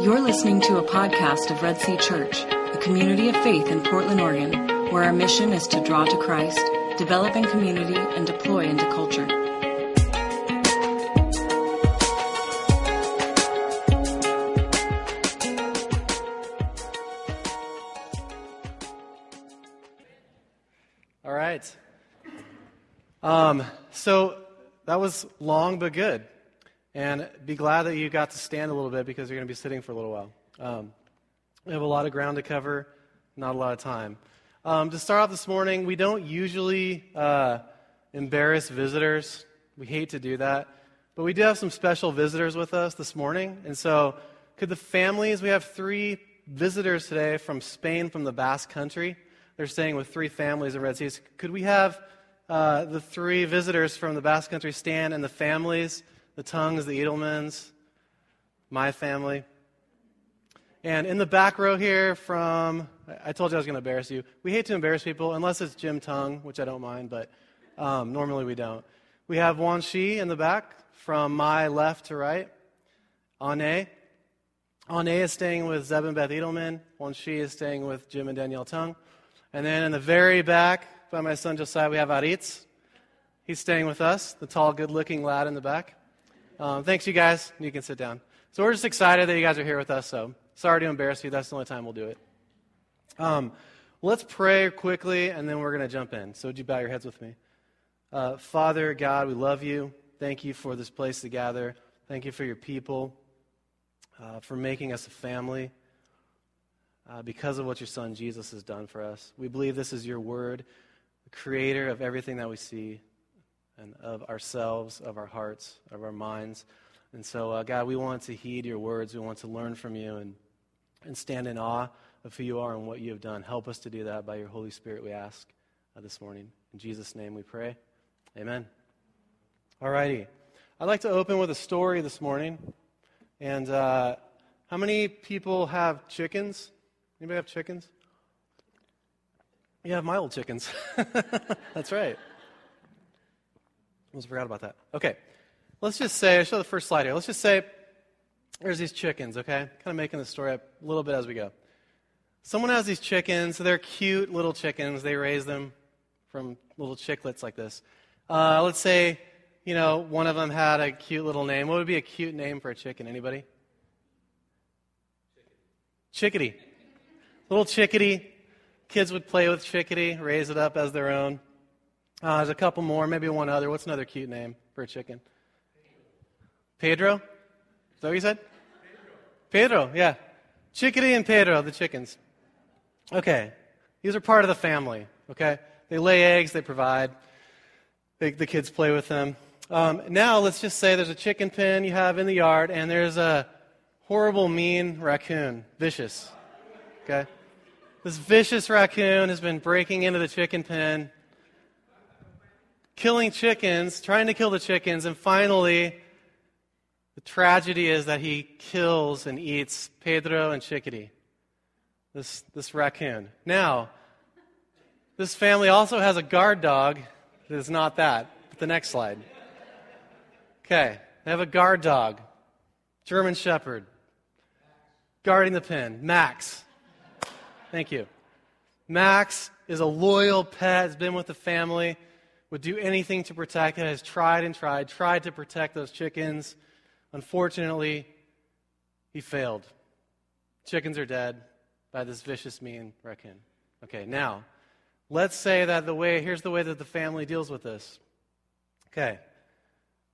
You're listening to a podcast of Red Sea Church, a community of faith in Portland, Oregon, where our mission is to draw to Christ, develop in community, and deploy into culture. All right. Um, so that was long but good. And be glad that you got to stand a little bit because you're going to be sitting for a little while. Um, we have a lot of ground to cover, not a lot of time. Um, to start off this morning, we don't usually uh, embarrass visitors. We hate to do that. But we do have some special visitors with us this morning. And so, could the families, we have three visitors today from Spain, from the Basque Country. They're staying with three families in Red Seas. Could we have uh, the three visitors from the Basque Country stand and the families, the tongues, the Edelmans, my family? And in the back row here from, I told you I was going to embarrass you. We hate to embarrass people unless it's Jim Tongue, which I don't mind, but um, normally we don't. We have Wan Shi in the back from my left to right. Ane. Ane is staying with Zeb and Beth Edelman. Wan Shi is staying with Jim and Danielle Tongue. And then in the very back by my son Josiah, we have Aritz. He's staying with us, the tall, good looking lad in the back. Um, thanks, you guys. You can sit down. So we're just excited that you guys are here with us. So sorry to embarrass you. That's the only time we'll do it. Um, let's pray quickly, and then we're going to jump in. So would you bow your heads with me? Uh, Father, God, we love you. Thank you for this place to gather. Thank you for your people, uh, for making us a family uh, because of what your son Jesus has done for us. We believe this is your word, the creator of everything that we see, and of ourselves, of our hearts, of our minds. And so, uh, God, we want to heed your words. We want to learn from you and, and stand in awe of who you are and what you have done. Help us to do that by your Holy Spirit, we ask uh, this morning. In Jesus' name we pray. Amen. All righty. I'd like to open with a story this morning. And uh, how many people have chickens? Anybody have chickens? Have my old chickens. That's right. Almost forgot about that. Okay. Let's just say, I'll show the first slide here. Let's just say there's these chickens, okay? Kind of making the story up a little bit as we go. Someone has these chickens. So they're cute little chickens. They raise them from little chicklets like this. Uh, let's say, you know, one of them had a cute little name. What would be a cute name for a chicken? Anybody? Chickadee. Little chickadee. Kids would play with chickadee, raise it up as their own. Uh, there's a couple more, maybe one other. What's another cute name for a chicken? Pedro? Is that what you said? Pedro, Pedro yeah. Chickadee and Pedro, the chickens. Okay. These are part of the family, okay? They lay eggs, they provide. They, the kids play with them. Um, now, let's just say there's a chicken pen you have in the yard, and there's a horrible, mean raccoon, vicious. Okay? This vicious raccoon has been breaking into the chicken pen, killing chickens, trying to kill the chickens, and finally, the tragedy is that he kills and eats Pedro and Chickadee, this, this raccoon. Now, this family also has a guard dog that is not that. But The next slide. Okay, they have a guard dog, German Shepherd, guarding the pen, Max. Thank you. Max is a loyal pet, has been with the family, would do anything to protect it, has tried and tried, tried to protect those chickens. Unfortunately, he failed. Chickens are dead by this vicious, mean raccoon. Okay, now, let's say that the way, here's the way that the family deals with this. Okay,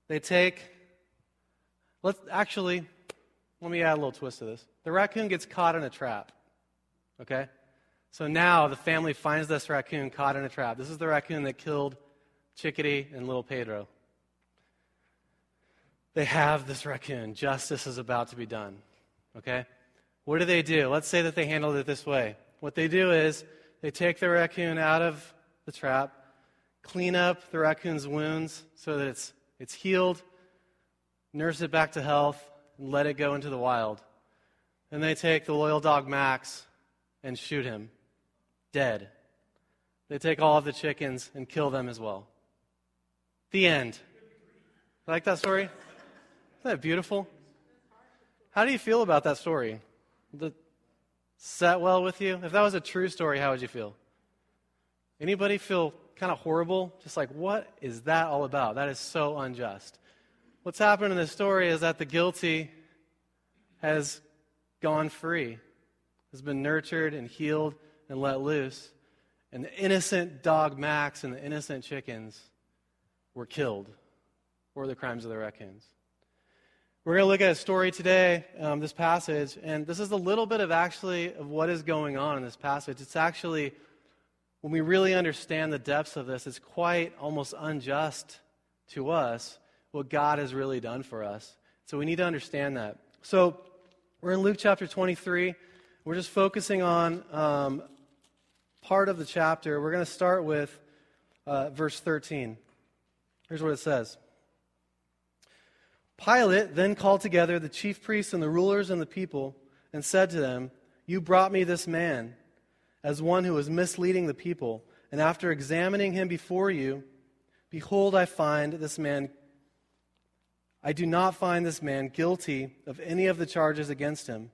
they take, let's actually, let me add a little twist to this. The raccoon gets caught in a trap. Okay? So now the family finds this raccoon caught in a trap. This is the raccoon that killed Chickadee and little Pedro. They have this raccoon. Justice is about to be done. Okay? What do they do? Let's say that they handled it this way. What they do is they take the raccoon out of the trap, clean up the raccoon's wounds so that it's, it's healed, nurse it back to health, and let it go into the wild. Then they take the loyal dog Max and shoot him dead. They take all of the chickens and kill them as well. The end. like that story? Isn't that beautiful? how do you feel about that story? It set well with you? If that was a true story, how would you feel? Anybody feel kind of horrible? Just like, what is that all about? That is so unjust. What's happened in this story is that the guilty has gone free, has been nurtured and healed and let loose. And the innocent dog Max and the innocent chickens were killed for the crimes of the raccoons. We're going to look at a story today, um, this passage, and this is a little bit of actually of what is going on in this passage. It's actually, when we really understand the depths of this, it's quite almost unjust to us what God has really done for us. So we need to understand that. So we're in Luke chapter 23. We're just focusing on um, part of the chapter. We're going to start with uh, verse 13. Here's what it says Pilate then called together the chief priests and the rulers and the people and said to them, You brought me this man as one who was misleading the people. And after examining him before you, behold, I find this man. I do not find this man guilty of any of the charges against him.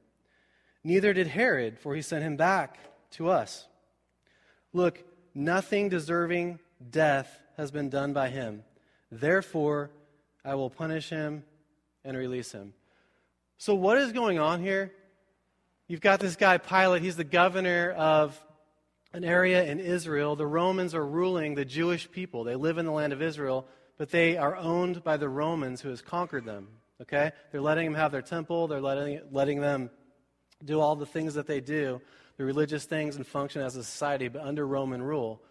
Neither did Herod, for he sent him back to us. Look, nothing deserving death has been done by him. Therefore, I will punish him and release him. So, what is going on here? You've got this guy, Pilate. He's the governor of an area in Israel. The Romans are ruling the Jewish people. They live in the land of Israel, but they are owned by the Romans who has conquered them. Okay? They're letting them have their temple, they're letting, letting them do all the things that they do, the religious things, and function as a society, but under Roman rule.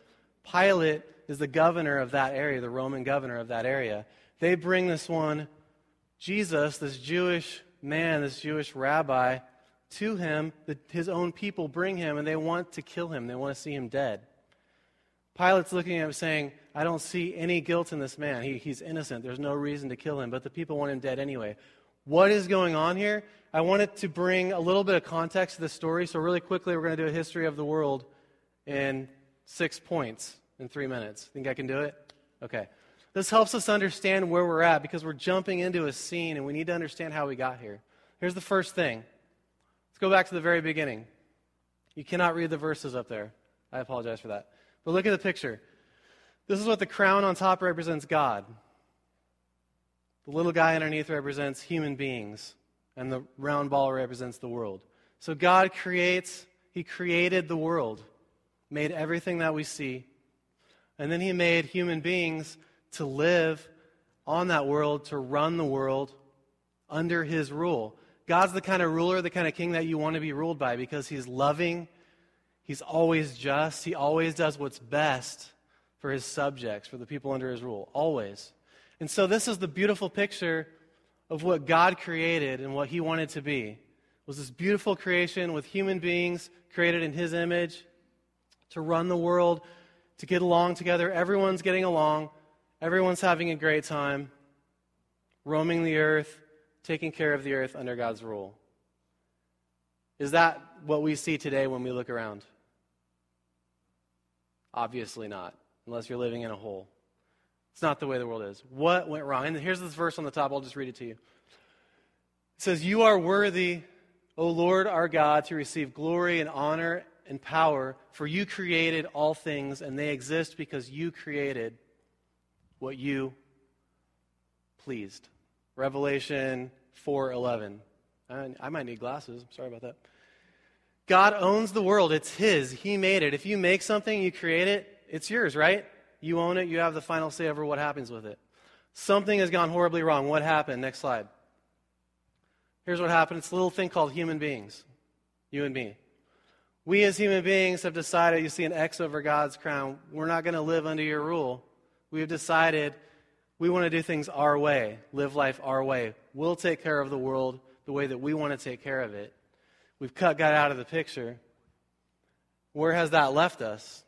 Pilate is the governor of that area, the Roman governor of that area. They bring this one Jesus, this Jewish man, this Jewish rabbi, to him. The, his own people bring him and they want to kill him. They want to see him dead. Pilate's looking at him saying, I don't see any guilt in this man. He, he's innocent. There's no reason to kill him, but the people want him dead anyway. What is going on here? I wanted to bring a little bit of context to the story. So, really quickly, we're going to do a history of the world in six points in three minutes. Think I can do it? Okay. This helps us understand where we're at because we're jumping into a scene and we need to understand how we got here. Here's the first thing. Let's go back to the very beginning. You cannot read the verses up there. I apologize for that. But look at the picture. This is what the crown on top represents God. The little guy underneath represents human beings, and the round ball represents the world. So God creates, He created the world, made everything that we see, and then He made human beings to live on that world, to run the world under his rule. God's the kind of ruler, the kind of king that you want to be ruled by because he's loving, he's always just, he always does what's best for his subjects, for the people under his rule, always. And so this is the beautiful picture of what God created and what he wanted to be. Was this beautiful creation with human beings created in his image to run the world, to get along together. Everyone's getting along. Everyone's having a great time, roaming the earth, taking care of the earth under God's rule. Is that what we see today when we look around? Obviously not, unless you're living in a hole. It's not the way the world is. What went wrong? And here's this verse on the top. I'll just read it to you. It says, You are worthy, O Lord our God, to receive glory and honor and power, for you created all things, and they exist because you created what you pleased. Revelation 4:11. I, I might need glasses. I'm sorry about that. God owns the world. It's his. He made it. If you make something, you create it, it's yours, right? You own it. You have the final say over what happens with it. Something has gone horribly wrong. What happened? Next slide. Here's what happened. It's a little thing called human beings. You and me. We as human beings have decided, you see an X over God's crown, we're not going to live under your rule. We've decided we want to do things our way, live life our way. We'll take care of the world the way that we want to take care of it. We've cut God out of the picture. Where has that left us?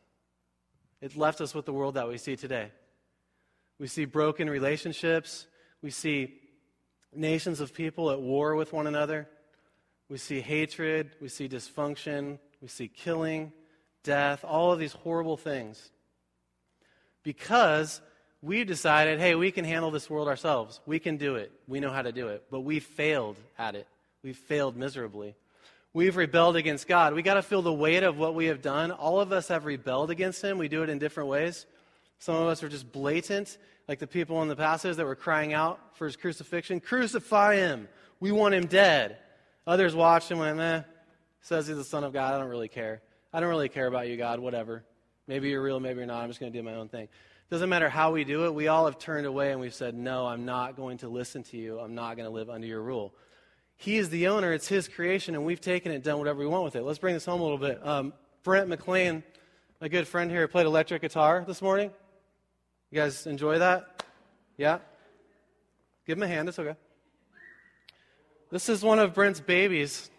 It left us with the world that we see today. We see broken relationships. We see nations of people at war with one another. We see hatred. We see dysfunction. We see killing, death, all of these horrible things because we decided, hey, we can handle this world ourselves. We can do it. We know how to do it. But we failed at it. We've failed miserably. We've rebelled against God. We got to feel the weight of what we have done. All of us have rebelled against Him. We do it in different ways. Some of us are just blatant, like the people in the passage that were crying out for His crucifixion Crucify Him. We want Him dead. Others watched and went, eh, says He's the Son of God. I don't really care. I don't really care about you, God. Whatever. Maybe you're real, maybe you're not. I'm just going to do my own thing. Doesn't matter how we do it, we all have turned away and we've said, No, I'm not going to listen to you. I'm not going to live under your rule. He is the owner, it's his creation, and we've taken it, done whatever we want with it. Let's bring this home a little bit. Um, Brent McLean, my good friend here, played electric guitar this morning. You guys enjoy that? Yeah? Give him a hand, it's okay. This is one of Brent's babies.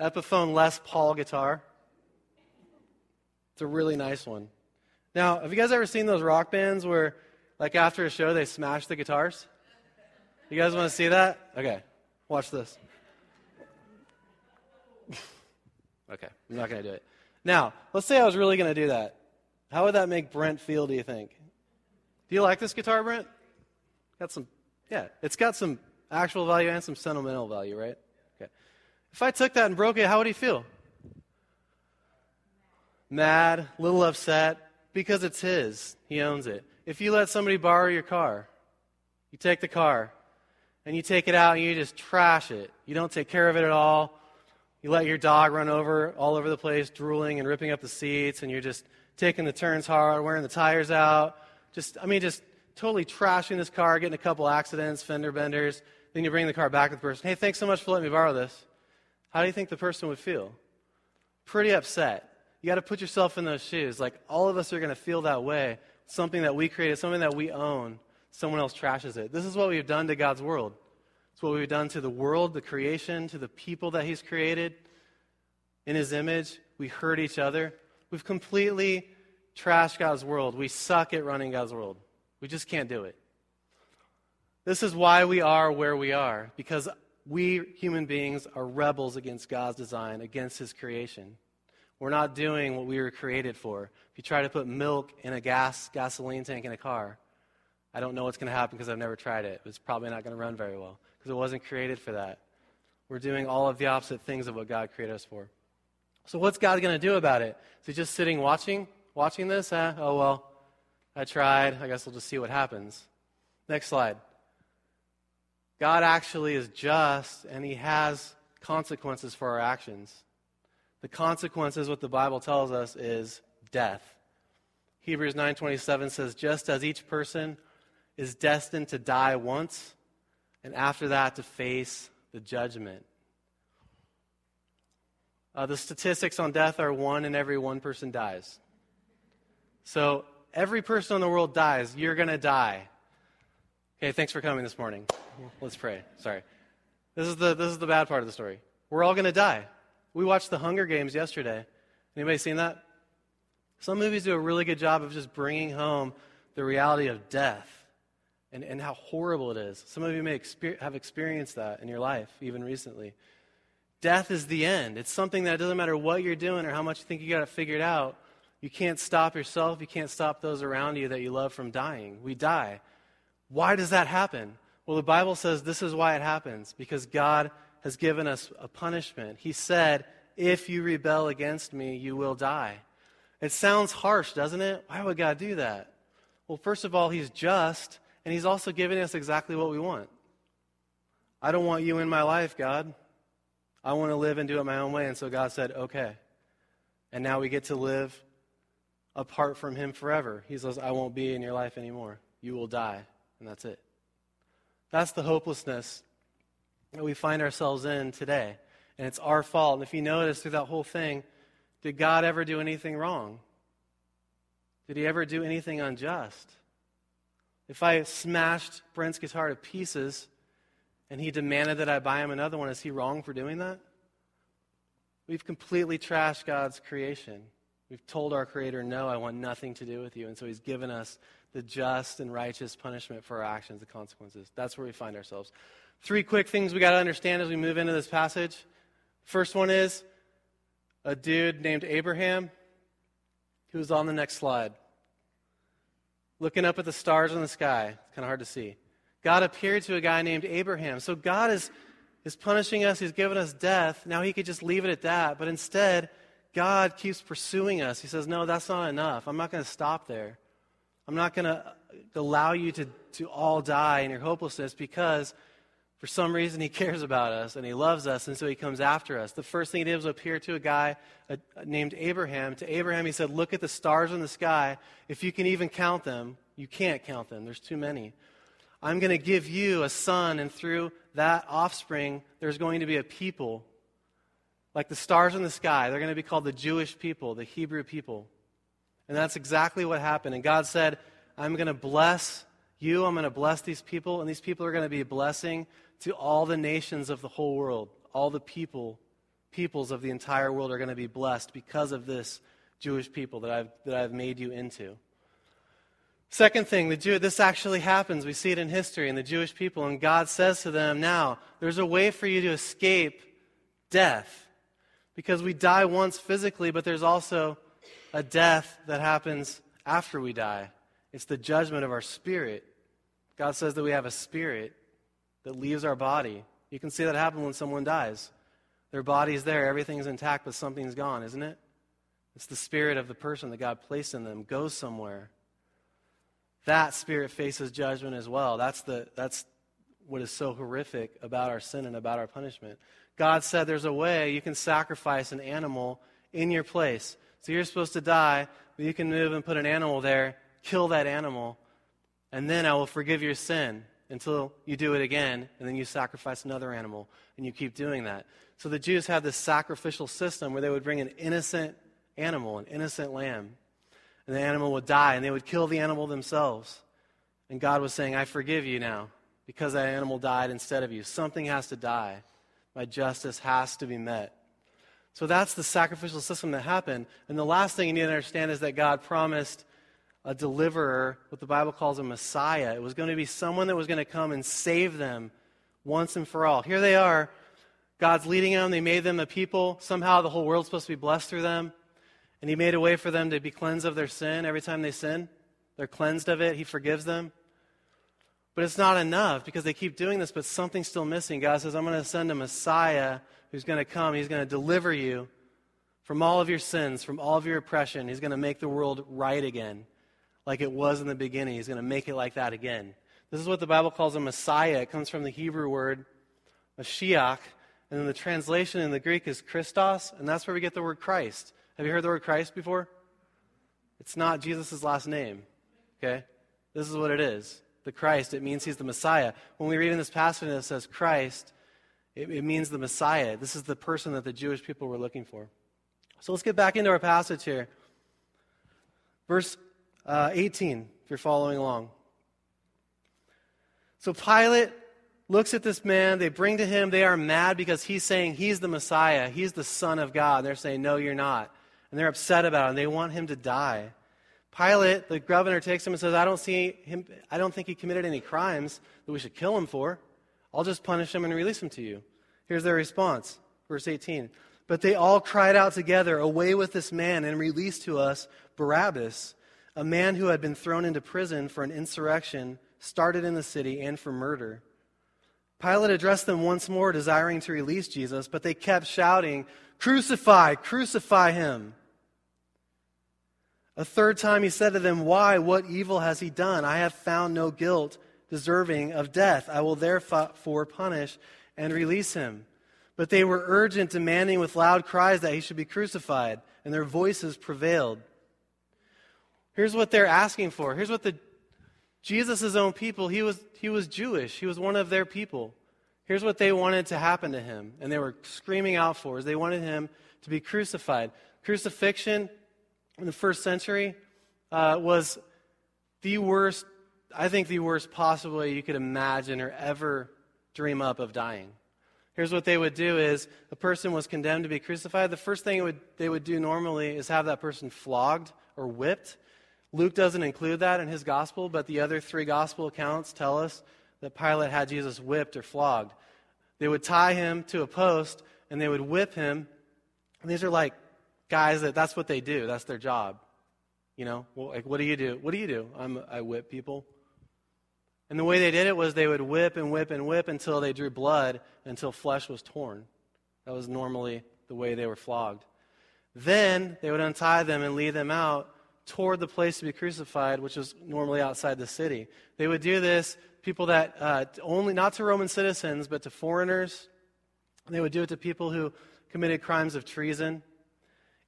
Epiphone Les Paul guitar. It's a really nice one. Now, have you guys ever seen those rock bands where, like, after a show, they smash the guitars? You guys want to see that? Okay, watch this. okay, I'm not going to do it. Now, let's say I was really going to do that. How would that make Brent feel, do you think? Do you like this guitar, Brent? Got some, yeah, it's got some actual value and some sentimental value, right? If I took that and broke it, how would he feel? Mad, little upset, because it's his. He owns it. If you let somebody borrow your car, you take the car and you take it out and you just trash it. You don't take care of it at all. You let your dog run over all over the place, drooling and ripping up the seats, and you're just taking the turns hard, wearing the tires out. Just, I mean, just totally trashing this car, getting a couple accidents, fender benders. Then you bring the car back to the person. Hey, thanks so much for letting me borrow this. How do you think the person would feel? Pretty upset. You got to put yourself in those shoes. Like, all of us are going to feel that way. Something that we created, something that we own, someone else trashes it. This is what we've done to God's world. It's what we've done to the world, the creation, to the people that He's created in His image. We hurt each other. We've completely trashed God's world. We suck at running God's world. We just can't do it. This is why we are where we are, because we human beings are rebels against God's design, against His creation. We're not doing what we were created for. If you try to put milk in a gas gasoline tank in a car, I don't know what's going to happen because I've never tried it. It's probably not going to run very well because it wasn't created for that. We're doing all of the opposite things of what God created us for. So what's God going to do about it? Is he just sitting watching, watching this? Eh? Oh well, I tried. I guess we'll just see what happens. Next slide. God actually is just, and He has consequences for our actions. The consequences, what the Bible tells us, is death. Hebrews 9:27 says, "Just as each person is destined to die once, and after that to face the judgment." Uh, the statistics on death are one in every one person dies. So every person in the world dies. You're going to die. Okay, thanks for coming this morning. Let's pray. Sorry. This is the, this is the bad part of the story. We're all going to die. We watched The Hunger Games yesterday. Anybody seen that? Some movies do a really good job of just bringing home the reality of death and, and how horrible it is. Some of you may exper- have experienced that in your life, even recently. Death is the end. It's something that doesn't matter what you're doing or how much you think you got it figured out. You can't stop yourself. You can't stop those around you that you love from dying. We die. Why does that happen? Well, the Bible says this is why it happens because God has given us a punishment. He said, If you rebel against me, you will die. It sounds harsh, doesn't it? Why would God do that? Well, first of all, He's just, and He's also giving us exactly what we want. I don't want you in my life, God. I want to live and do it my own way. And so God said, Okay. And now we get to live apart from Him forever. He says, I won't be in your life anymore. You will die. And that's it. That's the hopelessness that we find ourselves in today. And it's our fault. And if you notice through that whole thing, did God ever do anything wrong? Did he ever do anything unjust? If I smashed Brent's guitar to pieces and he demanded that I buy him another one, is he wrong for doing that? We've completely trashed God's creation. We've told our Creator, no, I want nothing to do with you. And so he's given us the just and righteous punishment for our actions, the consequences. That's where we find ourselves. Three quick things we got to understand as we move into this passage. First one is a dude named Abraham who's on the next slide. Looking up at the stars in the sky. It's kind of hard to see. God appeared to a guy named Abraham. So God is is punishing us, he's given us death. Now he could just leave it at that. But instead, God keeps pursuing us. He says, No, that's not enough. I'm not going to stop there. I'm not going to allow you to, to all die in your hopelessness because for some reason he cares about us and he loves us, and so he comes after us. The first thing he did was appear to a guy named Abraham. To Abraham, he said, Look at the stars in the sky. If you can even count them, you can't count them, there's too many. I'm going to give you a son, and through that offspring, there's going to be a people like the stars in the sky. They're going to be called the Jewish people, the Hebrew people. And that's exactly what happened. And God said, I'm going to bless you, I'm going to bless these people, and these people are going to be a blessing to all the nations of the whole world. All the people, peoples of the entire world are going to be blessed because of this Jewish people that I've, that I've made you into. Second thing, the Jew, this actually happens. We see it in history in the Jewish people, and God says to them, Now, there's a way for you to escape death. Because we die once physically, but there's also a death that happens after we die. It's the judgment of our spirit. God says that we have a spirit that leaves our body. You can see that happen when someone dies. Their body's there, everything's intact, but something's gone, isn't it? It's the spirit of the person that God placed in them goes somewhere. That spirit faces judgment as well. That's, the, that's what is so horrific about our sin and about our punishment. God said there's a way you can sacrifice an animal in your place. So you're supposed to die, but you can move and put an animal there, kill that animal, and then I will forgive your sin until you do it again, and then you sacrifice another animal, and you keep doing that. So the Jews had this sacrificial system where they would bring an innocent animal, an innocent lamb, and the animal would die, and they would kill the animal themselves. And God was saying, I forgive you now because that animal died instead of you. Something has to die. My justice has to be met. So that's the sacrificial system that happened. And the last thing you need to understand is that God promised a deliverer, what the Bible calls a Messiah. It was going to be someone that was going to come and save them once and for all. Here they are. God's leading them. They made them a people. Somehow the whole world's supposed to be blessed through them. And He made a way for them to be cleansed of their sin every time they sin. They're cleansed of it. He forgives them. But it's not enough because they keep doing this, but something's still missing. God says, I'm going to send a Messiah who's going to come. He's going to deliver you from all of your sins, from all of your oppression. He's going to make the world right again like it was in the beginning. He's going to make it like that again. This is what the Bible calls a Messiah. It comes from the Hebrew word Mashiach, and then the translation in the Greek is Christos, and that's where we get the word Christ. Have you heard the word Christ before? It's not Jesus' last name, okay? This is what it is. The Christ, it means he's the Messiah. When we read in this passage it says Christ, it, it means the Messiah. This is the person that the Jewish people were looking for. So let's get back into our passage here. Verse uh, 18, if you're following along. So Pilate looks at this man. They bring to him. They are mad because he's saying he's the Messiah. He's the Son of God. And they're saying, no, you're not. And they're upset about it. And they want him to die. Pilate, the governor, takes him and says, I don't, see him, I don't think he committed any crimes that we should kill him for. I'll just punish them and release them to you. Here's their response. Verse 18. But they all cried out together, Away with this man, and release to us Barabbas a man who had been thrown into prison for an insurrection started in the city and for murder. Pilate addressed them once more, desiring to release Jesus, but they kept shouting, Crucify, crucify him. A third time he said to them, Why? What evil has he done? I have found no guilt deserving of death. I will therefore punish and release him. But they were urgent, demanding with loud cries that he should be crucified, and their voices prevailed. Here's what they're asking for. Here's what the Jesus' own people, he was, he was Jewish. He was one of their people. Here's what they wanted to happen to him, and they were screaming out for is they wanted him to be crucified. Crucifixion in the first century uh, was the worst, I think, the worst possible way you could imagine or ever dream up of dying. Here's what they would do is a person was condemned to be crucified. The first thing would, they would do normally is have that person flogged or whipped. Luke doesn't include that in his gospel, but the other three gospel accounts tell us that Pilate had Jesus whipped or flogged. They would tie him to a post and they would whip him. And these are like guys that that's what they do. That's their job. You know, well, like what do you do? What do you do? I'm, I whip people. And the way they did it was they would whip and whip and whip until they drew blood, until flesh was torn. That was normally the way they were flogged. Then they would untie them and lead them out toward the place to be crucified, which was normally outside the city. They would do this, people that uh, only, not to Roman citizens, but to foreigners. They would do it to people who committed crimes of treason.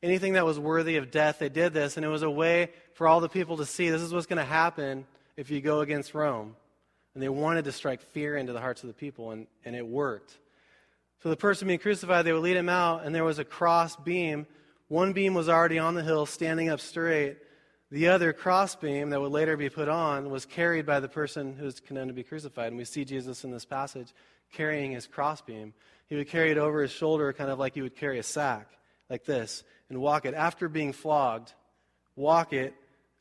Anything that was worthy of death, they did this, and it was a way for all the people to see this is what's going to happen if you go against Rome. And they wanted to strike fear into the hearts of the people, and, and it worked. So the person being crucified, they would lead him out, and there was a cross beam. One beam was already on the hill, standing up straight. The other cross beam that would later be put on was carried by the person who was condemned to be crucified. And we see Jesus in this passage carrying his cross beam. He would carry it over his shoulder, kind of like he would carry a sack, like this, and walk it. After being flogged, walk it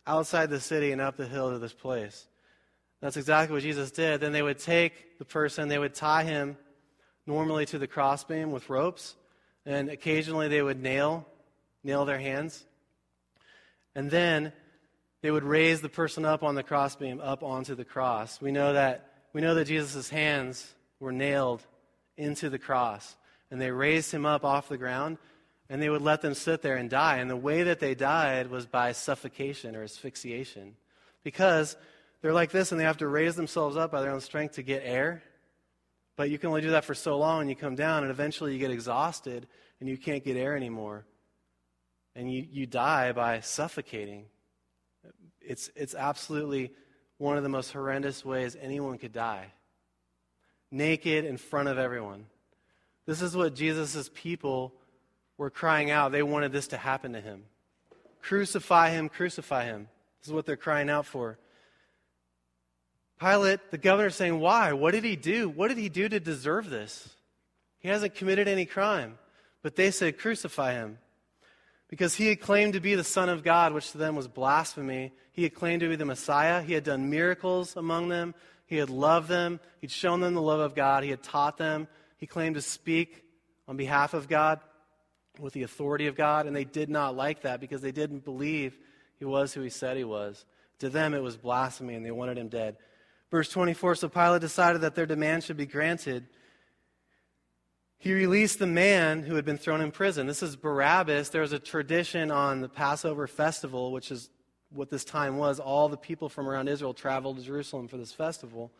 outside the city and up the hill to this place. That's exactly what Jesus did. Then they would take the person, they would tie him normally to the crossbeam with ropes, and occasionally they would nail nail their hands. And then they would raise the person up on the crossbeam up onto the cross. We know that we know that Jesus' hands were nailed into the cross. And they raised him up off the ground and they would let them sit there and die. And the way that they died was by suffocation or asphyxiation. Because they're like this and they have to raise themselves up by their own strength to get air. But you can only do that for so long and you come down and eventually you get exhausted and you can't get air anymore. And you, you die by suffocating. It's, it's absolutely one of the most horrendous ways anyone could die. Naked in front of everyone. This is what Jesus' people were crying out. They wanted this to happen to him. Crucify him, crucify him. This is what they're crying out for. Pilate, the governor, saying, Why? What did he do? What did he do to deserve this? He hasn't committed any crime. But they said, Crucify him. Because he had claimed to be the Son of God, which to them was blasphemy. He had claimed to be the Messiah. He had done miracles among them. He had loved them. He'd shown them the love of God. He had taught them. He claimed to speak on behalf of God with the authority of God. And they did not like that because they didn't believe he was who he said he was. To them, it was blasphemy, and they wanted him dead. Verse 24 So Pilate decided that their demand should be granted. He released the man who had been thrown in prison. This is Barabbas. There was a tradition on the Passover festival, which is what this time was. All the people from around Israel traveled to Jerusalem for this festival.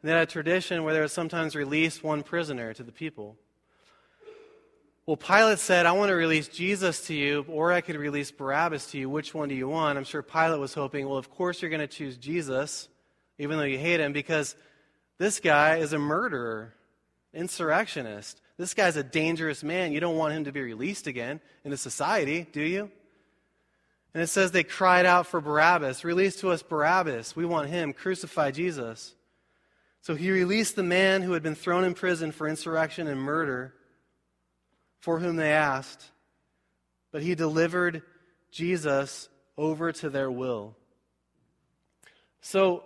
And they had a tradition where they would sometimes release one prisoner to the people. Well, Pilate said, I want to release Jesus to you, or I could release Barabbas to you. Which one do you want? I'm sure Pilate was hoping, well, of course you're going to choose Jesus even though you hate him, because this guy is a murderer, insurrectionist. This guy's a dangerous man. You don't want him to be released again into society, do you? And it says they cried out for Barabbas. Release to us Barabbas. We want him. Crucify Jesus. So he released the man who had been thrown in prison for insurrection and murder, for whom they asked. But he delivered Jesus over to their will. So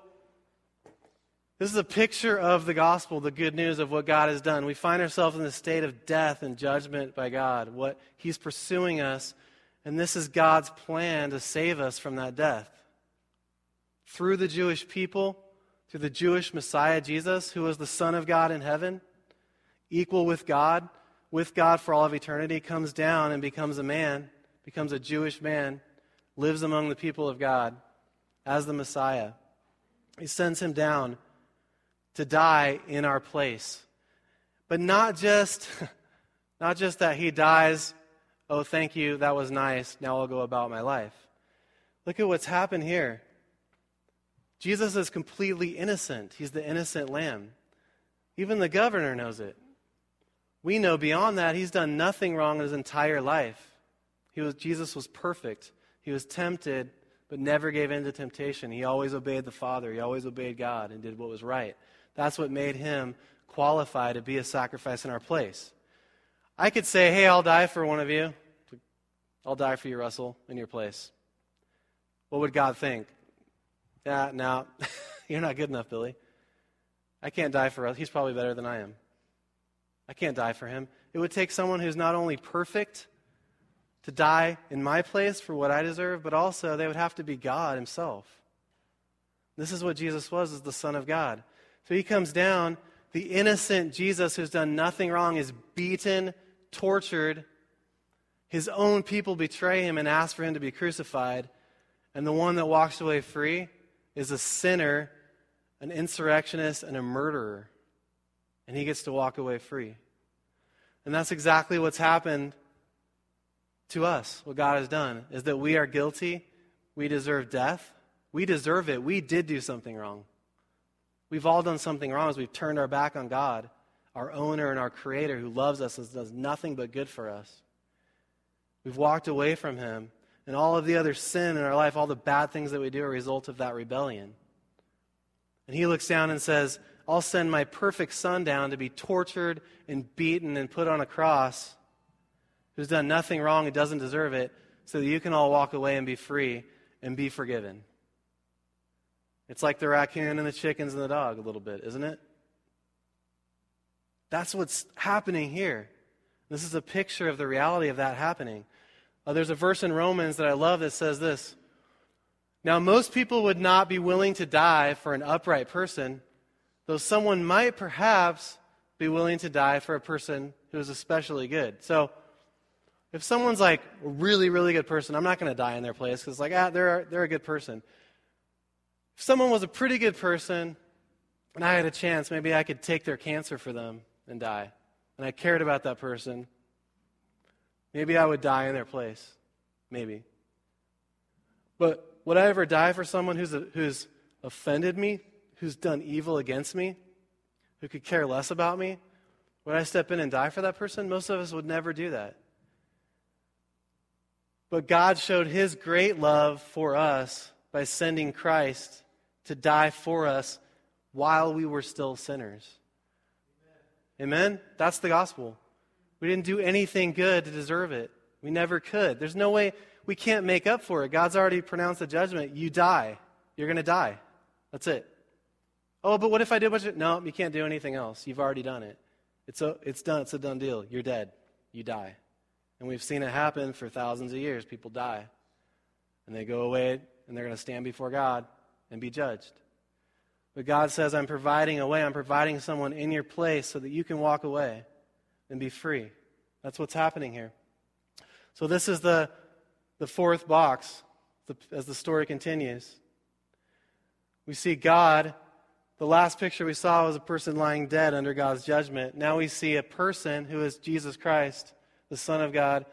this is a picture of the gospel, the good news of what God has done. We find ourselves in the state of death and judgment by God, what He's pursuing us, and this is God's plan to save us from that death. Through the Jewish people, through the Jewish Messiah, Jesus, who was the Son of God in heaven, equal with God, with God for all of eternity, comes down and becomes a man, becomes a Jewish man, lives among the people of God as the Messiah. He sends him down to die in our place. But not just, not just that he dies, oh, thank you, that was nice, now I'll go about my life. Look at what's happened here. Jesus is completely innocent. He's the innocent lamb. Even the governor knows it. We know beyond that he's done nothing wrong in his entire life. He was, Jesus was perfect. He was tempted, but never gave in to temptation. He always obeyed the Father. He always obeyed God and did what was right. That's what made him qualify to be a sacrifice in our place. I could say, hey, I'll die for one of you. I'll die for you, Russell, in your place. What would God think? Yeah, no, you're not good enough, Billy. I can't die for us. He's probably better than I am. I can't die for him. It would take someone who's not only perfect to die in my place for what I deserve, but also they would have to be God himself. This is what Jesus was, as the Son of God. So he comes down, the innocent Jesus who's done nothing wrong is beaten, tortured. His own people betray him and ask for him to be crucified. And the one that walks away free is a sinner, an insurrectionist, and a murderer. And he gets to walk away free. And that's exactly what's happened to us. What God has done is that we are guilty. We deserve death. We deserve it. We did do something wrong. We've all done something wrong as we've turned our back on God, our owner and our creator who loves us and does nothing but good for us. We've walked away from him, and all of the other sin in our life, all the bad things that we do are a result of that rebellion. And he looks down and says, I'll send my perfect son down to be tortured and beaten and put on a cross, who's done nothing wrong and doesn't deserve it, so that you can all walk away and be free and be forgiven. It's like the raccoon and the chickens and the dog, a little bit, isn't it? That's what's happening here. This is a picture of the reality of that happening. Uh, there's a verse in Romans that I love that says this Now, most people would not be willing to die for an upright person, though someone might perhaps be willing to die for a person who is especially good. So, if someone's like a really, really good person, I'm not going to die in their place because, like, ah, they're, they're a good person. If someone was a pretty good person and I had a chance, maybe I could take their cancer for them and die, and I cared about that person, maybe I would die in their place. Maybe. But would I ever die for someone who's, a, who's offended me, who's done evil against me, who could care less about me? Would I step in and die for that person? Most of us would never do that. But God showed his great love for us by sending Christ to die for us while we were still sinners. Amen? Amen? That's the gospel. We didn't do anything good to deserve it. We never could. There's no way we can't make up for it. God's already pronounced the judgment. You die. You're going to die. That's it. Oh, but what if I did what? No, you can't do anything else. You've already done it. It's, a, it's done. It's a done deal. You're dead. You die. And we've seen it happen for thousands of years. People die. And they go away and they're going to stand before God and be judged. But God says, I'm providing a way. I'm providing someone in your place so that you can walk away and be free. That's what's happening here. So, this is the, the fourth box the, as the story continues. We see God. The last picture we saw was a person lying dead under God's judgment. Now we see a person who is Jesus Christ, the Son of God,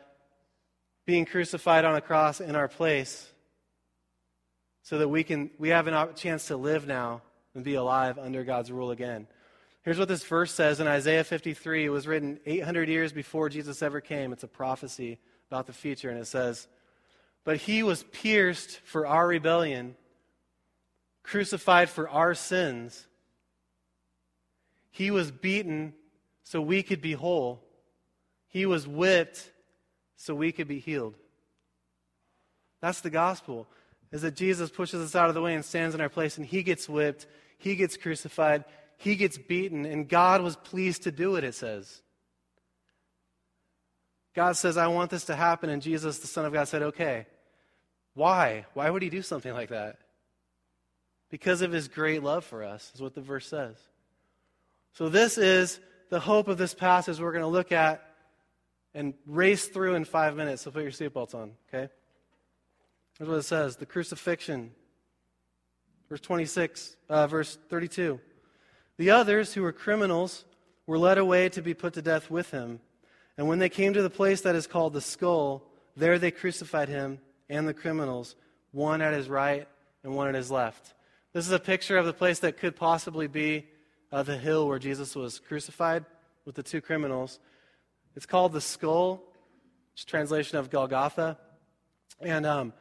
being crucified on a cross in our place so that we can we have a chance to live now and be alive under God's rule again. Here's what this verse says in Isaiah 53. It was written 800 years before Jesus ever came. It's a prophecy about the future, and it says, But he was pierced for our rebellion, crucified for our sins. He was beaten so we could be whole. He was whipped so we could be healed. That's the gospel is that Jesus pushes us out of the way and stands in our place, and he gets whipped, he gets crucified, he gets beaten, and God was pleased to do it, it says. God says, I want this to happen, and Jesus, the Son of God, said, Okay. Why? Why would he do something like that? Because of his great love for us, is what the verse says. So, this is the hope of this passage we're going to look at and race through in five minutes. So, put your seatbelts on, okay? Here's what it says the crucifixion. Verse 26, uh, verse 32. The others, who were criminals, were led away to be put to death with him. And when they came to the place that is called the skull, there they crucified him and the criminals, one at his right and one at his left. This is a picture of the place that could possibly be uh, the hill where Jesus was crucified with the two criminals. It's called the skull, is translation of Golgotha. And um,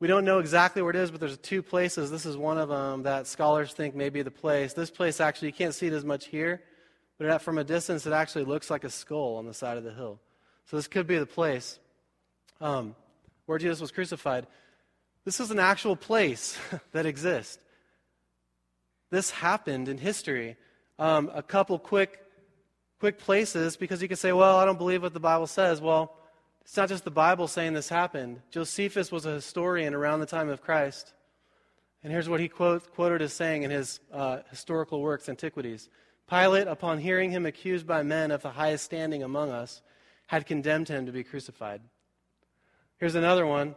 we don't know exactly where it is, but there's two places. This is one of them that scholars think may be the place. This place actually, you can't see it as much here, but from a distance, it actually looks like a skull on the side of the hill. So this could be the place um, where Jesus was crucified. This is an actual place that exists. This happened in history. Um, a couple quick, quick places because you could say, well, I don't believe what the Bible says. Well, it's not just the Bible saying this happened. Josephus was a historian around the time of Christ. And here's what he quote, quoted as saying in his uh, historical works, Antiquities Pilate, upon hearing him accused by men of the highest standing among us, had condemned him to be crucified. Here's another one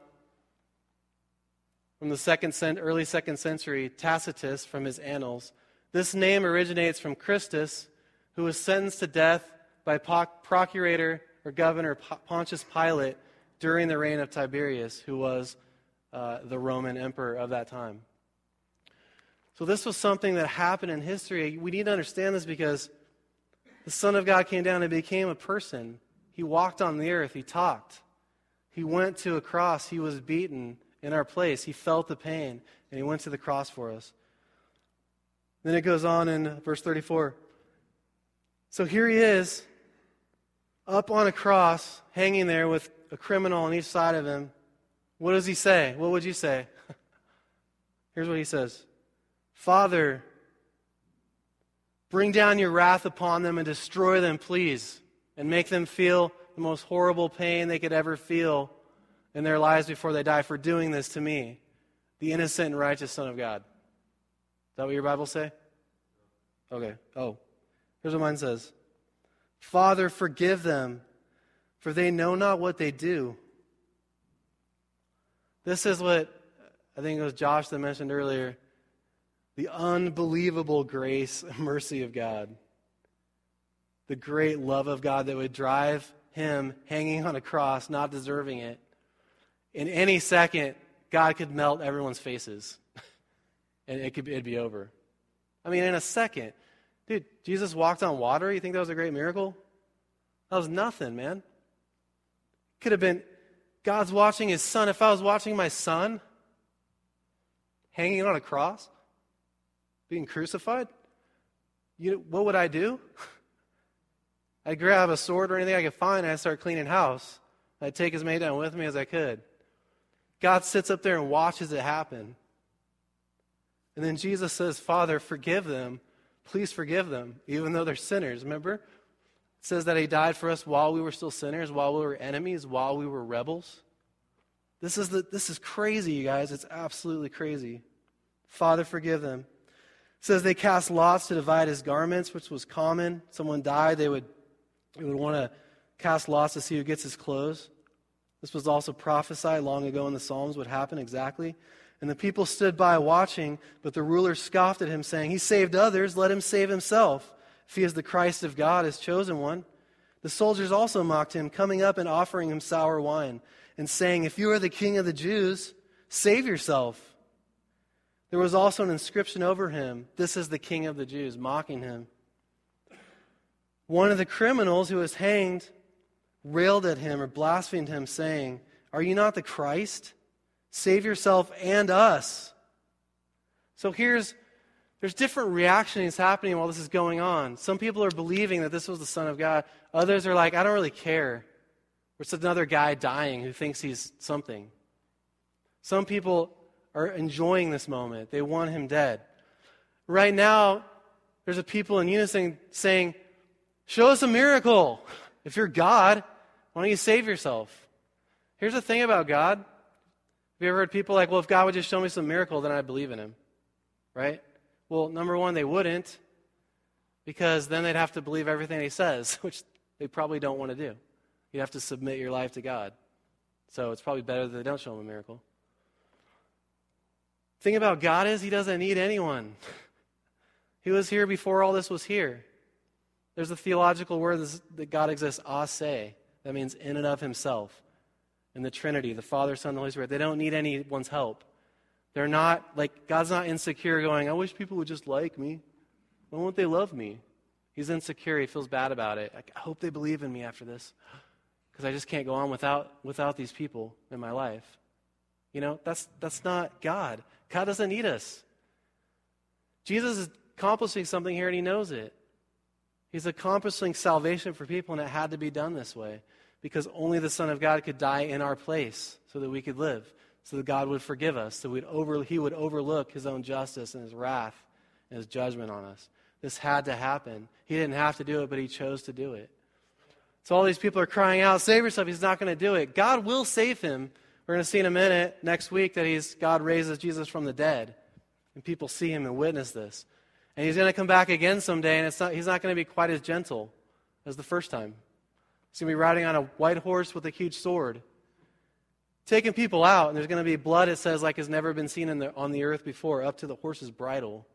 from the second early second century, Tacitus from his Annals. This name originates from Christus, who was sentenced to death by procurator or governor Pontius Pilate during the reign of Tiberius, who was uh, the Roman emperor of that time. So, this was something that happened in history. We need to understand this because the Son of God came down and became a person. He walked on the earth, He talked. He went to a cross, He was beaten in our place. He felt the pain, and He went to the cross for us. Then it goes on in verse 34. So here He is, up on a cross, hanging there with a criminal on each side of Him. What does He say? What would you say? Here's what He says Father, bring down your wrath upon them and destroy them, please, and make them feel the most horrible pain they could ever feel in their lives before they die for doing this to me, the innocent and righteous Son of God. Is that what your Bible say? Okay. Oh, here's what mine says Father, forgive them, for they know not what they do. This is what I think it was Josh that mentioned earlier the unbelievable grace and mercy of God, the great love of God that would drive him hanging on a cross, not deserving it. In any second, God could melt everyone's faces and it could it'd be over. I mean, in a second. Dude, Jesus walked on water. You think that was a great miracle? That was nothing, man. Could have been God's watching his son. If I was watching my son hanging on a cross, being crucified, you know, what would I do? I'd grab a sword or anything I could find and I'd start cleaning house. I'd take as many down with me as I could. God sits up there and watches it happen. And then Jesus says, Father, forgive them. Please forgive them, even though they're sinners. Remember? It says that He died for us while we were still sinners, while we were enemies, while we were rebels. This is, the, this is crazy, you guys. It's absolutely crazy. Father, forgive them says they cast lots to divide his garments, which was common. Someone died, they would, they would want to cast lots to see who gets his clothes. This was also prophesied long ago in the Psalms would happen exactly. And the people stood by watching, but the ruler scoffed at him, saying, He saved others, let him save himself, if he is the Christ of God, his chosen one. The soldiers also mocked him, coming up and offering him sour wine, and saying, If you are the king of the Jews, save yourself. There was also an inscription over him This is the King of the Jews, mocking him. One of the criminals who was hanged railed at him or blasphemed him, saying, Are you not the Christ? Save yourself and us. So here's there's different reactions happening while this is going on. Some people are believing that this was the Son of God. Others are like, I don't really care. It's another guy dying who thinks he's something. Some people are enjoying this moment. They want him dead. Right now, there's a people in unison saying, Show us a miracle. If you're God, why don't you save yourself? Here's the thing about God. Have you ever heard people like, well, if God would just show me some miracle, then I'd believe in him? Right? Well, number one, they wouldn't, because then they'd have to believe everything he says, which they probably don't want to do. You'd have to submit your life to God. So it's probably better that they don't show him a miracle thing about God is, He doesn't need anyone. He was here before all this was here. There's a theological word that God exists, a se. That means in and of Himself. In the Trinity, the Father, Son, and the Holy Spirit. They don't need anyone's help. They're not, like, God's not insecure going, I wish people would just like me. Why won't they love me? He's insecure. He feels bad about it. I hope they believe in me after this because I just can't go on without, without these people in my life. You know, that's, that's not God. God doesn't need us. Jesus is accomplishing something here and he knows it. He's accomplishing salvation for people, and it had to be done this way because only the Son of God could die in our place so that we could live, so that God would forgive us, so over, he would overlook his own justice and his wrath and his judgment on us. This had to happen. He didn't have to do it, but he chose to do it. So all these people are crying out, Save yourself. He's not going to do it. God will save him we're going to see in a minute next week that he's, God raises Jesus from the dead. And people see him and witness this. And he's going to come back again someday, and it's not, he's not going to be quite as gentle as the first time. He's going to be riding on a white horse with a huge sword, taking people out, and there's going to be blood, it says, like has never been seen the, on the earth before, up to the horse's bridle,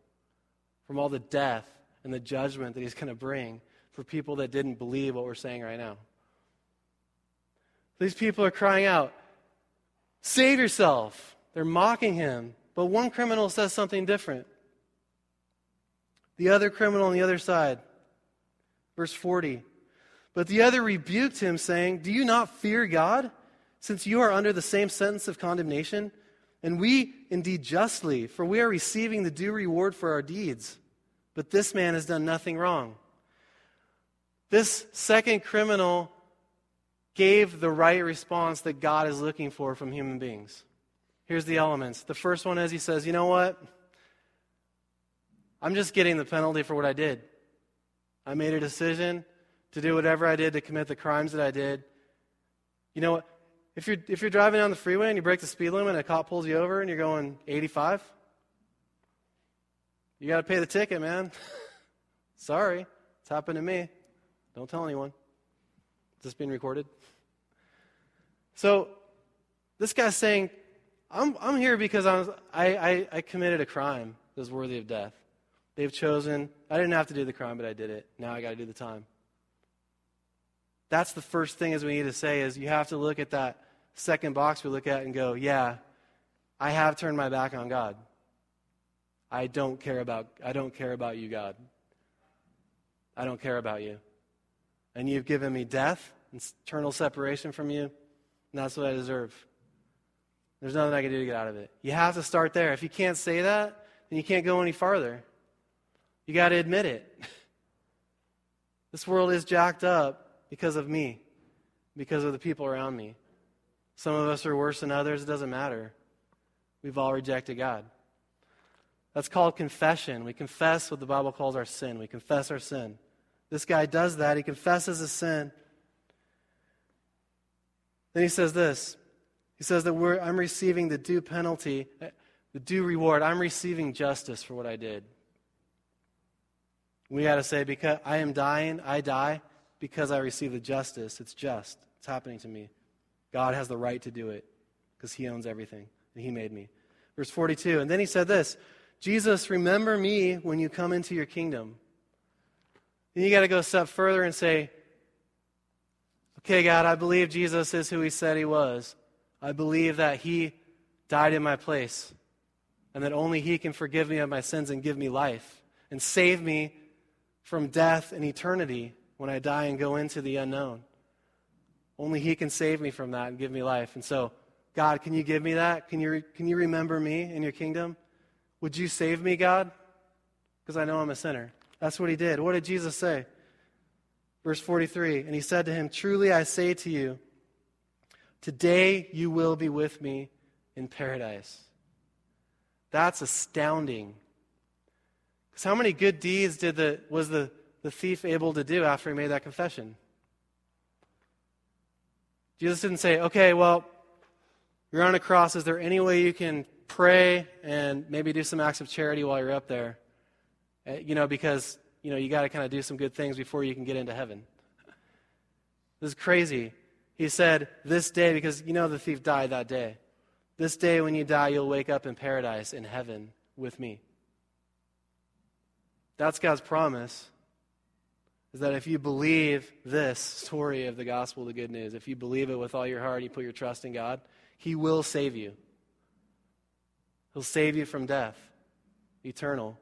from all the death and the judgment that he's going to bring for people that didn't believe what we're saying right now. These people are crying out, Save yourself. They're mocking him. But one criminal says something different. The other criminal on the other side, verse 40. But the other rebuked him, saying, Do you not fear God, since you are under the same sentence of condemnation? And we indeed justly, for we are receiving the due reward for our deeds. But this man has done nothing wrong. This second criminal gave the right response that God is looking for from human beings. Here's the elements. The first one is he says, You know what? I'm just getting the penalty for what I did. I made a decision to do whatever I did to commit the crimes that I did. You know what? If you're, if you're driving down the freeway and you break the speed limit and a cop pulls you over and you're going 85, you got to pay the ticket, man. Sorry. It's happened to me. Don't tell anyone. Is this being recorded? So, this guy's saying, I'm, I'm here because I, was, I, I, I committed a crime that was worthy of death. They've chosen, I didn't have to do the crime, but I did it. Now I got to do the time. That's the first thing as we need to say is you have to look at that second box we look at and go, yeah, I have turned my back on God. I don't care about I don't care about you, God. I don't care about you. And you've given me death and eternal separation from you, and that's what I deserve. There's nothing I can do to get out of it. You have to start there. If you can't say that, then you can't go any farther. You got to admit it. this world is jacked up because of me, because of the people around me. Some of us are worse than others. It doesn't matter. We've all rejected God. That's called confession. We confess what the Bible calls our sin. We confess our sin. This guy does that. He confesses his sin. Then he says this He says that I'm receiving the due penalty, eh, the due reward. I'm receiving justice for what I did. We got to say, because I am dying, I die because I receive the justice. It's just. It's happening to me. God has the right to do it because he owns everything and he made me. Verse 42. And then he said this Jesus, remember me when you come into your kingdom. Then you got to go a step further and say, okay, God, I believe Jesus is who he said he was. I believe that he died in my place and that only he can forgive me of my sins and give me life and save me from death and eternity when I die and go into the unknown. Only He can save me from that and give me life. And so, God, can you give me that? Can you, can you remember me in your kingdom? Would you save me, God? Because I know I'm a sinner. That's what He did. What did Jesus say? Verse 43 And He said to him, Truly I say to you, today you will be with me in paradise. That's astounding. Because how many good deeds did the, was the the thief able to do after he made that confession? Jesus didn't say, okay, well, you're on a cross. Is there any way you can pray and maybe do some acts of charity while you're up there? Uh, you know, because, you know, you got to kind of do some good things before you can get into heaven. This is crazy. He said, this day, because you know the thief died that day. This day when you die, you'll wake up in paradise in heaven with me. That's God's promise is that if you believe this story of the gospel, the good news, if you believe it with all your heart, you put your trust in God, He will save you. He'll save you from death, eternal.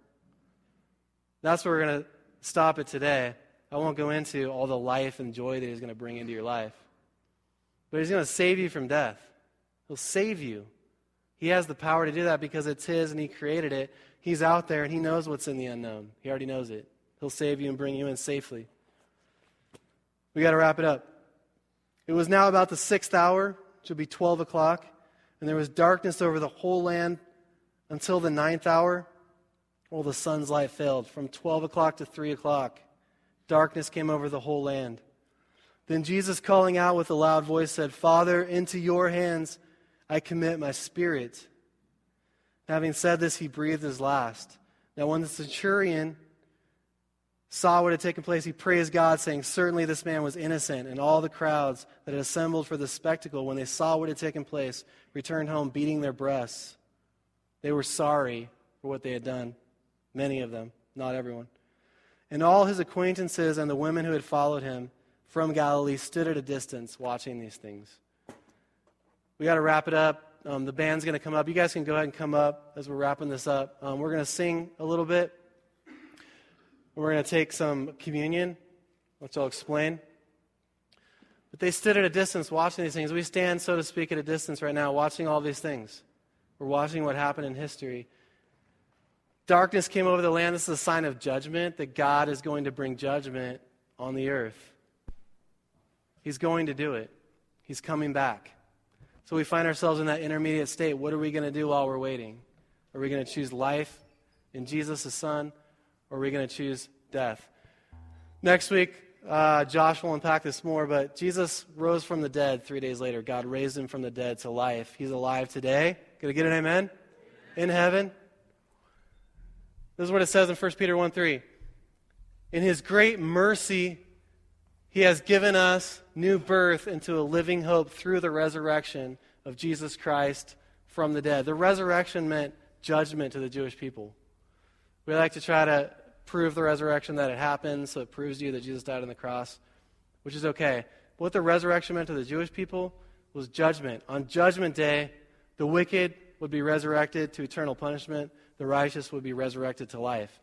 That's where we're going to stop it today. I won't go into all the life and joy that He's going to bring into your life. But He's going to save you from death. He'll save you. He has the power to do that because it's His and He created it. He's out there and He knows what's in the unknown. He already knows it. He'll save you and bring you in safely. We got to wrap it up. It was now about the sixth hour, which would be 12 o'clock, and there was darkness over the whole land until the ninth hour. Well, the sun's light failed. From 12 o'clock to 3 o'clock, darkness came over the whole land. Then Jesus, calling out with a loud voice, said, Father, into your hands I commit my spirit. Having said this, he breathed his last. Now, when the centurion saw what had taken place, he praised God, saying, Certainly this man was innocent. And all the crowds that had assembled for the spectacle, when they saw what had taken place, returned home beating their breasts. They were sorry for what they had done, many of them, not everyone. And all his acquaintances and the women who had followed him from Galilee stood at a distance watching these things. We got to wrap it up. Um, the band's going to come up. You guys can go ahead and come up as we're wrapping this up. Um, we're going to sing a little bit. We're going to take some communion, which I'll explain. But they stood at a distance watching these things. We stand, so to speak, at a distance right now, watching all these things. We're watching what happened in history. Darkness came over the land. This is a sign of judgment, that God is going to bring judgment on the earth. He's going to do it, He's coming back. So we find ourselves in that intermediate state. What are we going to do while we're waiting? Are we going to choose life in Jesus, the Son, or are we going to choose death? Next week, uh, Josh will unpack this more, but Jesus rose from the dead three days later. God raised him from the dead to life. He's alive today. Going to get an amen? In heaven. This is what it says in 1 Peter 1 3. In his great mercy, he has given us new birth into a living hope through the resurrection of Jesus Christ from the dead. The resurrection meant judgment to the Jewish people. We like to try to prove the resurrection that it happened, so it proves to you that Jesus died on the cross, which is okay. What the resurrection meant to the Jewish people was judgment. On Judgment Day, the wicked would be resurrected to eternal punishment, the righteous would be resurrected to life.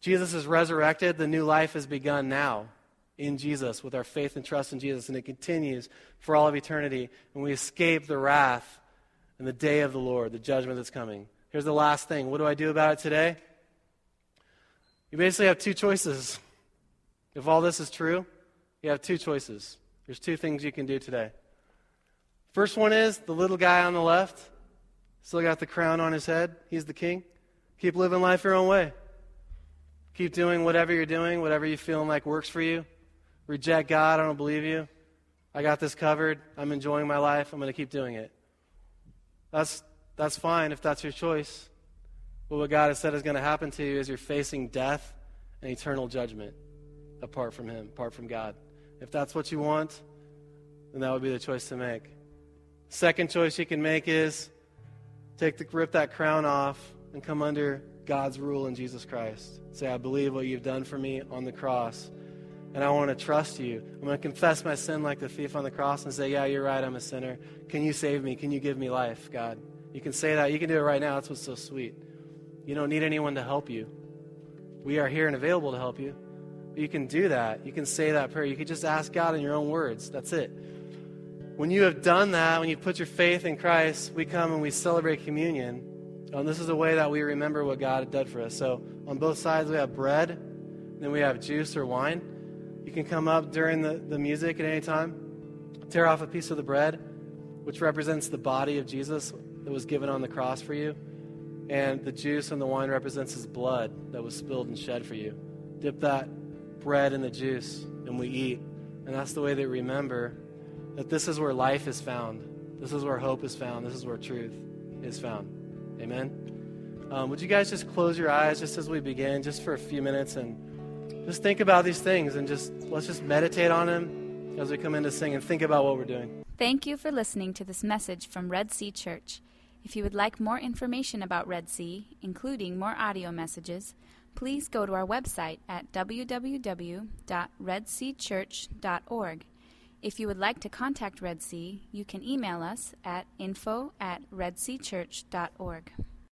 Jesus is resurrected, the new life has begun now in Jesus with our faith and trust in Jesus, and it continues for all of eternity, and we escape the wrath and the day of the Lord, the judgment that's coming. Here's the last thing. What do I do about it today? You basically have two choices. If all this is true, you have two choices. There's two things you can do today. First one is the little guy on the left, still got the crown on his head. He's the king. Keep living life your own way. Keep doing whatever you're doing, whatever you feeling like works for you reject God, I don't believe you. I got this covered. I'm enjoying my life. I'm going to keep doing it. That's, that's fine if that's your choice. But what God has said is going to happen to you is you're facing death and eternal judgment apart from Him, apart from God. If that's what you want, then that would be the choice to make. Second choice you can make is take the, rip that crown off and come under God's rule in Jesus Christ. Say, I believe what you've done for me on the cross and I want to trust you. I'm going to confess my sin like the thief on the cross and say, Yeah, you're right, I'm a sinner. Can you save me? Can you give me life, God? You can say that. You can do it right now. That's what's so sweet. You don't need anyone to help you. We are here and available to help you. But you can do that. You can say that prayer. You can just ask God in your own words. That's it. When you have done that, when you put your faith in Christ, we come and we celebrate communion. And this is a way that we remember what God had done for us. So on both sides, we have bread, then we have juice or wine. You can come up during the, the music at any time, tear off a piece of the bread, which represents the body of Jesus that was given on the cross for you. And the juice and the wine represents his blood that was spilled and shed for you. Dip that bread in the juice and we eat. And that's the way they remember that this is where life is found. This is where hope is found. This is where truth is found. Amen. Um, would you guys just close your eyes just as we begin, just for a few minutes and just think about these things and just let's just meditate on them as we come in to sing and think about what we're doing. Thank you for listening to this message from Red Sea Church. If you would like more information about Red Sea, including more audio messages, please go to our website at www.redseachurch.org. If you would like to contact Red Sea, you can email us at info at redseachurch.org.